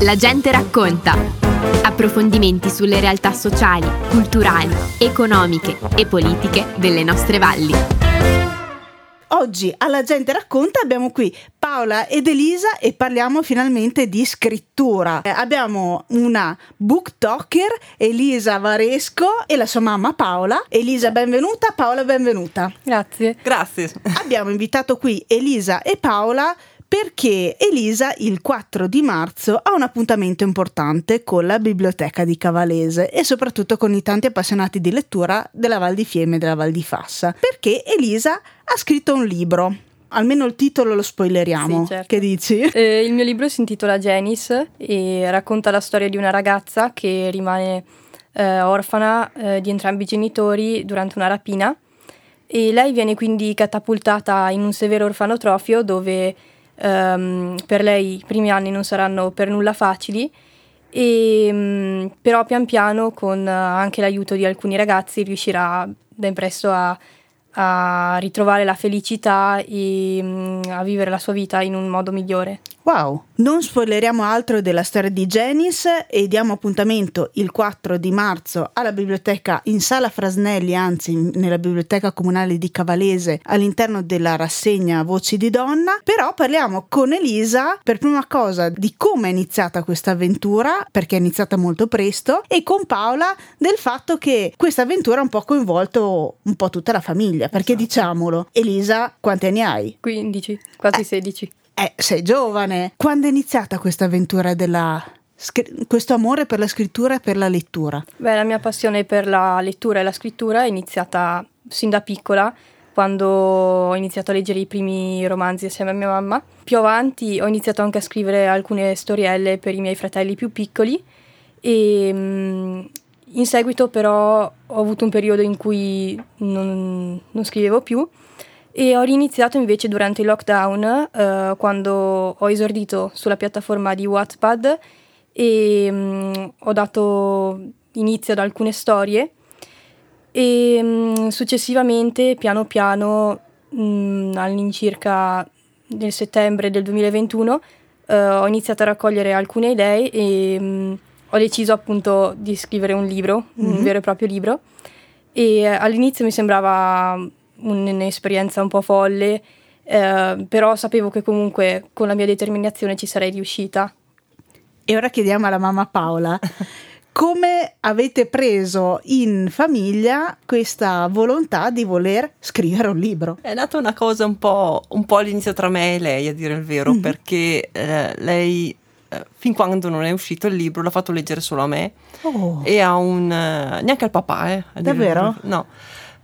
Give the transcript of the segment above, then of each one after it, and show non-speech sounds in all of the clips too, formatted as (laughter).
La gente racconta. Approfondimenti sulle realtà sociali, culturali, economiche e politiche delle nostre valli. Oggi alla gente racconta abbiamo qui Paola ed Elisa e parliamo finalmente di scrittura. Eh, abbiamo una booktalker, Elisa Varesco e la sua mamma Paola. Elisa benvenuta, Paola benvenuta. Grazie. Grazie. Abbiamo invitato qui Elisa e Paola perché Elisa il 4 di marzo ha un appuntamento importante con la biblioteca di Cavalese e soprattutto con i tanti appassionati di lettura della Val di Fiemme e della Val di Fassa, perché Elisa ha scritto un libro. Almeno il titolo lo spoileriamo. Sì, certo. Che dici? Eh, il mio libro si intitola Janice e racconta la storia di una ragazza che rimane eh, orfana eh, di entrambi i genitori durante una rapina e lei viene quindi catapultata in un severo orfanotrofio dove Um, per lei i primi anni non saranno per nulla facili, e, um, però pian piano con uh, anche l'aiuto di alcuni ragazzi riuscirà ben presto a, a ritrovare la felicità e um, a vivere la sua vita in un modo migliore. Wow, non spoileriamo altro della storia di Janice e diamo appuntamento il 4 di marzo alla biblioteca in Sala Frasnelli, anzi nella biblioteca comunale di Cavalese all'interno della rassegna Voci di Donna, però parliamo con Elisa per prima cosa di come è iniziata questa avventura, perché è iniziata molto presto, e con Paola del fatto che questa avventura ha un po' coinvolto un po' tutta la famiglia, perché esatto. diciamolo, Elisa quanti anni hai? 15, quasi eh. 16. Eh, sei giovane. Quando è iniziata questa avventura della questo amore per la scrittura e per la lettura? Beh, la mia passione per la lettura e la scrittura è iniziata sin da piccola, quando ho iniziato a leggere i primi romanzi assieme a mia mamma. Più avanti ho iniziato anche a scrivere alcune storielle per i miei fratelli più piccoli e mm, in seguito però ho avuto un periodo in cui non, non scrivevo più e ho riniziato invece durante il lockdown eh, quando ho esordito sulla piattaforma di Wattpad e mh, mm, ho dato inizio ad alcune storie e mh, mm, successivamente piano piano mh, mm, all'incirca nel settembre del 2021 eh, ho iniziato a raccogliere alcune idee e ho deciso appunto di scrivere un libro, mm-hmm. un vero e proprio libro e eh, all'inizio mi sembrava un'esperienza un po' folle, eh, però sapevo che comunque con la mia determinazione ci sarei riuscita. E ora chiediamo alla mamma Paola. (laughs) come avete preso in famiglia questa volontà di voler scrivere un libro? È nata una cosa un po', un po all'inizio tra me e lei, a dire il vero, mm-hmm. perché eh, lei eh, fin quando non è uscito il libro l'ha fatto leggere solo a me oh. e a un... Uh, neanche al papà, eh. Davvero? No.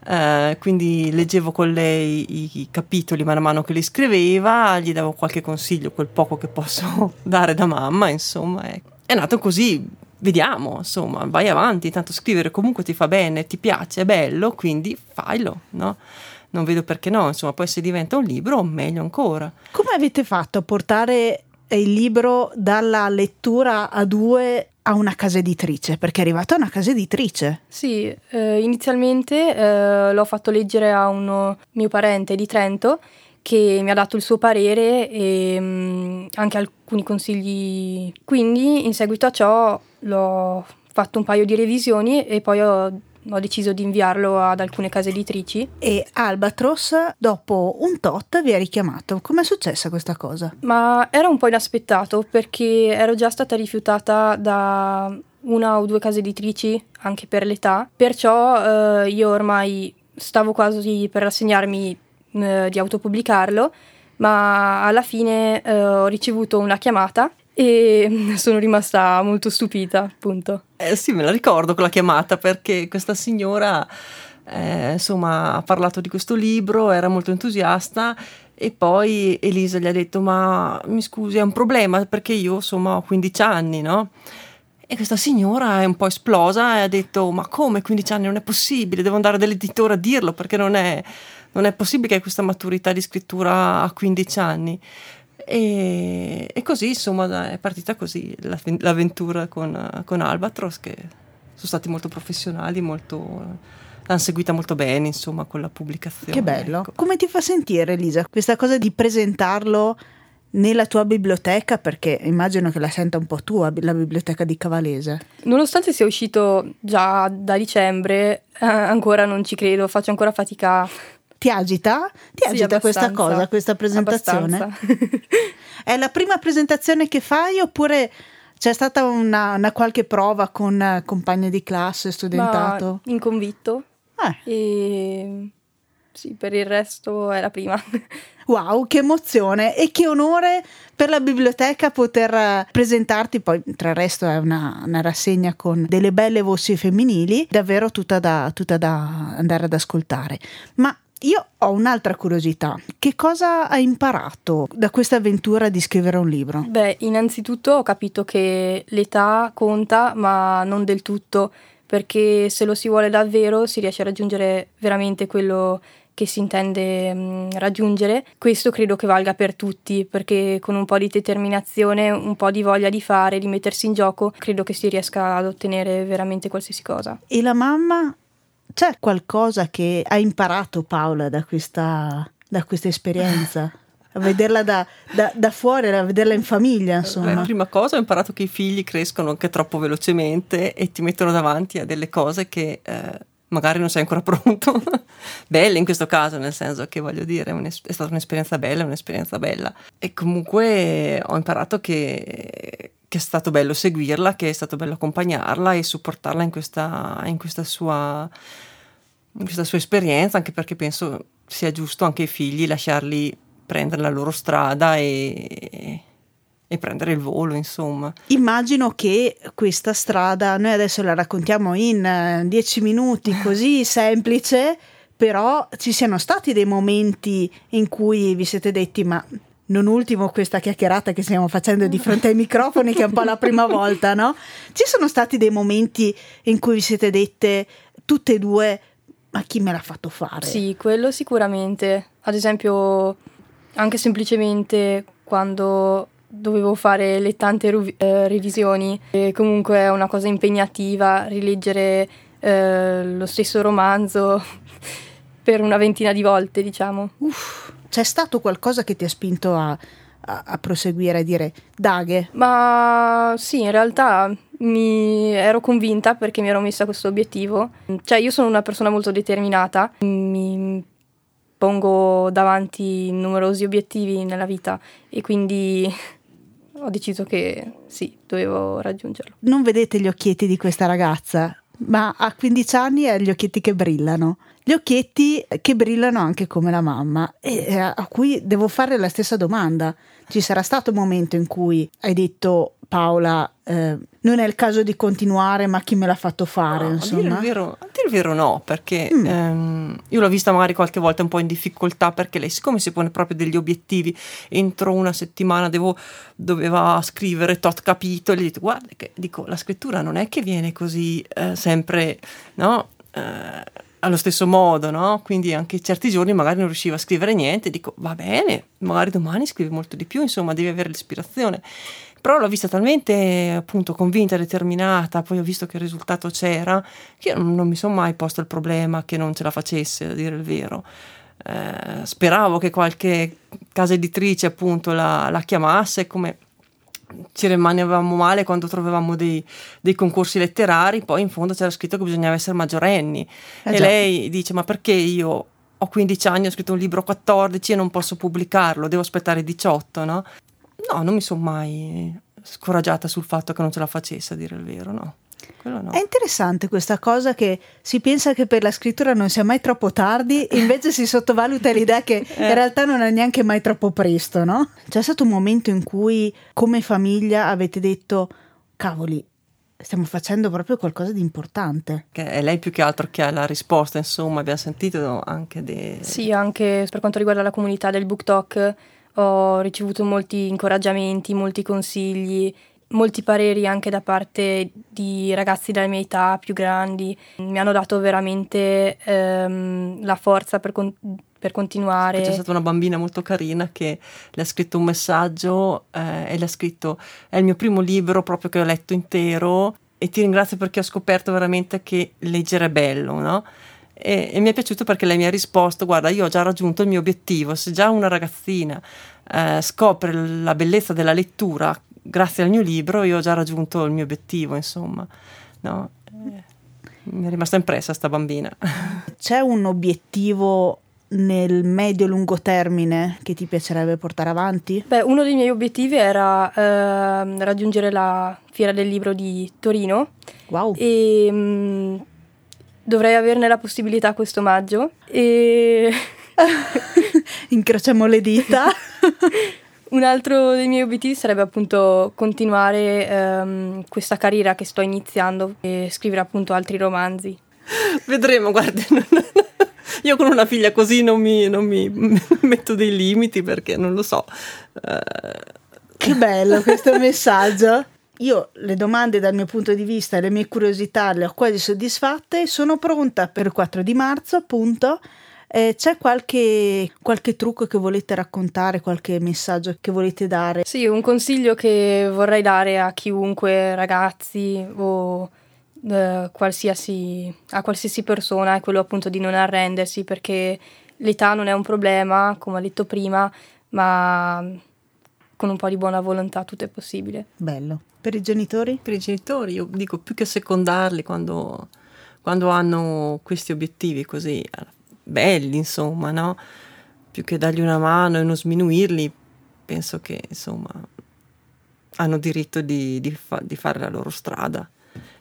Uh, quindi leggevo con lei i capitoli man mano che li scriveva, gli davo qualche consiglio, quel poco che posso (laughs) dare da mamma, insomma, è, è nato così, vediamo, insomma, vai avanti, tanto scrivere comunque ti fa bene, ti piace, è bello, quindi failo, no? Non vedo perché no, insomma, poi se diventa un libro, meglio ancora. Come avete fatto a portare il libro dalla lettura a due a una casa editrice, perché è arrivato a una casa editrice. Sì, eh, inizialmente eh, l'ho fatto leggere a un mio parente di Trento che mi ha dato il suo parere e mh, mm, anche alcuni consigli. Quindi in seguito a ciò l'ho fatto un paio di revisioni e poi ho ho deciso di inviarlo ad alcune case editrici. E Albatros, dopo un tot, vi ha richiamato. Com'è successa questa cosa? Ma era un po' inaspettato perché ero già stata rifiutata da una o due case editrici anche per l'età, perciò eh, io ormai stavo quasi per rassegnarmi eh, di autopubblicarlo, ma alla fine eh, ho ricevuto una chiamata e (laughs) sono rimasta molto stupita, appunto. Eh sì, me la ricordo con la chiamata perché questa signora eh, insomma ha parlato di questo libro, era molto entusiasta e poi Elisa gli ha detto ma mi scusi è un problema perché io insomma ho 15 anni, no? E questa signora è un po' esplosa e ha detto ma come 15 anni non è possibile, devo andare dall'editore a dirlo perché non è, non è possibile che hai questa maturità di scrittura a 15 anni. E, e, così insomma è partita così l'avventura con, con, Albatros che sono stati molto professionali, molto, l'hanno seguita molto bene insomma con la pubblicazione. Che bello. Ecco. Come ti fa sentire Elisa questa cosa di presentarlo nella tua biblioteca, perché immagino che la senta un po' tua la biblioteca di Cavalese. Nonostante sia uscito già da dicembre, eh, ancora non ci credo, faccio ancora fatica. Ti agita? Ti Sì, agita questa cosa, questa presentazione? (laughs) È la prima presentazione che fai oppure c'è stata una, una qualche prova con eh, compagni di classe, studentato? Ma in convitto. Eh, E sì, per il resto è la prima. (laughs) wow, che emozione e che onore per la biblioteca poter eh, presentarti. Poi, tra il resto, è una, una rassegna con delle belle voci femminili, davvero tutta da, tutta da andare ad ascoltare. Ma io ho un'altra curiosità. Che cosa hai imparato da questa avventura di scrivere un libro? Beh, innanzitutto ho capito che l'età conta, ma non del tutto, perché se lo si vuole davvero si riesce a raggiungere veramente quello che si intende mm, raggiungere. Questo credo che valga per tutti, perché con un po' di determinazione, un po' di voglia di fare, di mettersi in gioco, credo che si riesca ad ottenere veramente qualsiasi cosa. E la mamma? C'è qualcosa che ha imparato Paola da questa, da questa esperienza? A vederla da, da- da fuori, a vederla in famiglia, Beh, insomma. prima cosa ho imparato che i figli crescono anche troppo velocemente e ti mettono davanti a delle cose che eh, magari non sei ancora (laughs) pronto. Belle in questo caso, nel senso che voglio dire, è, stata un'esperienza bella, un'esperienza bella. E comunque ho imparato che, che è stato bello seguirla, che è stato bello accompagnarla e supportarla in questa, in questa sua in questa sua esperienza, anche perché penso sia giusto anche ai figli lasciarli prendere la loro strada e, e prendere il volo, insomma. Immagino che questa strada, noi adesso la raccontiamo in eh, dieci minuti, (laughs) così semplice, però ci siano stati dei momenti in cui vi siete detti, ma non ultimo questa chiacchierata che stiamo facendo di fronte ai microfoni, che è un po' la prima (laughs) volta, no? Ci sono stati dei momenti in cui vi siete dette tutte e due, ma chi me l'ha fatto fare? Sì, quello sicuramente. Ad esempio, anche semplicemente quando dovevo fare le tante ru- eh, revisioni, e comunque è una cosa impegnativa rileggere eh, lo stesso romanzo (laughs) per una ventina di volte, diciamo. Uff, c'è stato qualcosa che ti ha spinto a, a- a proseguire, a dire, Daghe, Ma sì, in realtà mi ero convinta perché mi ero messa questo obiettivo. Cioè, io sono una persona molto determinata, mi pongo davanti numerosi obiettivi nella vita e quindi ho deciso che sì, dovevo raggiungerlo. non vedete gli occhietti di questa ragazza, ma a 15 anni ha gli occhietti che brillano. Gli occhietti che brillano anche come la mamma e eh, a cui devo fare la stessa domanda. Ci sarà stato un momento in cui hai detto Paola, eh, non è il caso di continuare, ma chi me l'ha fatto fare, No, a, dire insomma. vero, a dire il vero no, perché Mm. ehm, io l'ho vista magari qualche volta un po' in difficoltà perché lei siccome si pone proprio degli obiettivi, entro una settimana devo, doveva scrivere tot capitoli, dico, guarda che dico, la scrittura non è che viene così eh, sempre, no? Eh, allo stesso modo, no? Quindi anche certi giorni magari non riusciva a scrivere niente, dico va bene, magari domani scrivi molto di più, insomma devi avere l'ispirazione. Però l'ho vista talmente appunto convinta, determinata, poi ho visto che il risultato c'era, che io non, non mi sono mai posto il problema che non ce la facesse, a dire il vero. Eh, speravo che qualche casa editrice appunto la, la chiamasse come ci rimanevamo male quando trovavamo dei, dei concorsi letterari, poi in fondo c'era scritto che bisognava essere maggiorenni Eh e lei dice ma perché io ho 15 anni, ho scritto un libro a 14 e non posso pubblicarlo, devo aspettare 18, no? No, non mi sono mai scoraggiata sul fatto che non ce la facesse, a dire il vero, no. No. È interessante questa cosa che si pensa che per la scrittura non sia mai troppo tardi, (laughs) invece si sottovaluta l'idea che in realtà non è neanche mai troppo presto, no? C'è stato un momento in cui come famiglia avete detto, cavoli, stiamo facendo proprio qualcosa di importante. Che è lei più che altro che ha la risposta, insomma, abbiamo sentito anche dei... Sì, anche per quanto riguarda la comunità del Book Talk ho ricevuto molti incoraggiamenti, molti consigli, molti pareri anche da parte di ragazzi della mia età più grandi. Mi hanno dato veramente ehm, la forza per, con- per continuare. C'è stata una bambina molto carina che le ha scritto un messaggio eh, e le ha scritto è il mio primo libro proprio che ho letto intero e ti ringrazio perché ho scoperto veramente che leggere è bello, no? E, e mi è piaciuto perché lei mi ha risposto guarda io ho già raggiunto il mio obiettivo, se già una ragazzina eh, scopre la bellezza della lettura grazie al mio libro, io ho già raggiunto il mio obiettivo, insomma. No? Eh, mi è rimasta impressa sta bambina. (laughs) C'è un obiettivo nel medio-lungo termine che ti piacerebbe portare avanti? Beh, uno dei miei obiettivi era eh, raggiungere la Fiera del Libro di Torino. Wow. E mh, mm, dovrei averne la possibilità questo maggio. E... (laughs) Incrociamo le dita. (laughs) Un altro dei miei obiettivi sarebbe appunto continuare ehm, questa carriera che sto iniziando e scrivere appunto altri romanzi. Vedremo, guardi. (laughs) Io con una figlia così non mi, non mi metto dei limiti perché non lo so. Uh... Che bello questo messaggio. Io le domande dal mio punto di vista, le mie curiosità le ho quasi soddisfatte e sono pronta per il 4 di marzo appunto eh, c'è qualche, qualche trucco che volete raccontare, qualche messaggio che volete dare? Sì, un consiglio che vorrei dare a chiunque, ragazzi o eh, qualsiasi, a qualsiasi persona è quello appunto di non arrendersi perché l'età non è un problema, come ho detto prima, ma con un po' di buona volontà tutto è possibile. Bello. Per i genitori? Per i genitori, io dico più che secondarli quando, quando hanno questi obiettivi così belli, insomma, no? Più che dargli una mano e non sminuirli, penso che, insomma, hanno diritto di, di, fa, di fare la loro strada,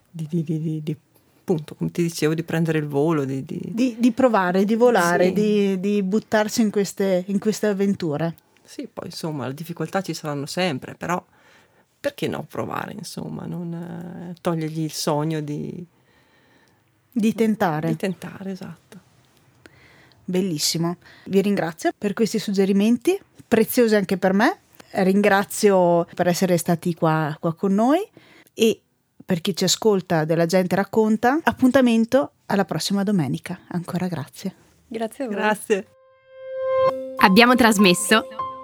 di, di, appunto, come ti dicevo, di prendere il volo, di, di provare, di volare, sì. di, buttarsi in queste, in queste avventure. Sì, poi insomma le difficoltà ci saranno sempre, però perché no provare, insomma, non eh, togliergli il sogno di... Di tentare. Di tentare, esatto bellissimo. Vi ringrazio per questi suggerimenti, preziosi anche per me. Ringrazio per essere stati qua, qua con noi e per chi ci ascolta della gente racconta, appuntamento alla prossima domenica. Ancora grazie. Grazie a voi. Grazie. Abbiamo trasmesso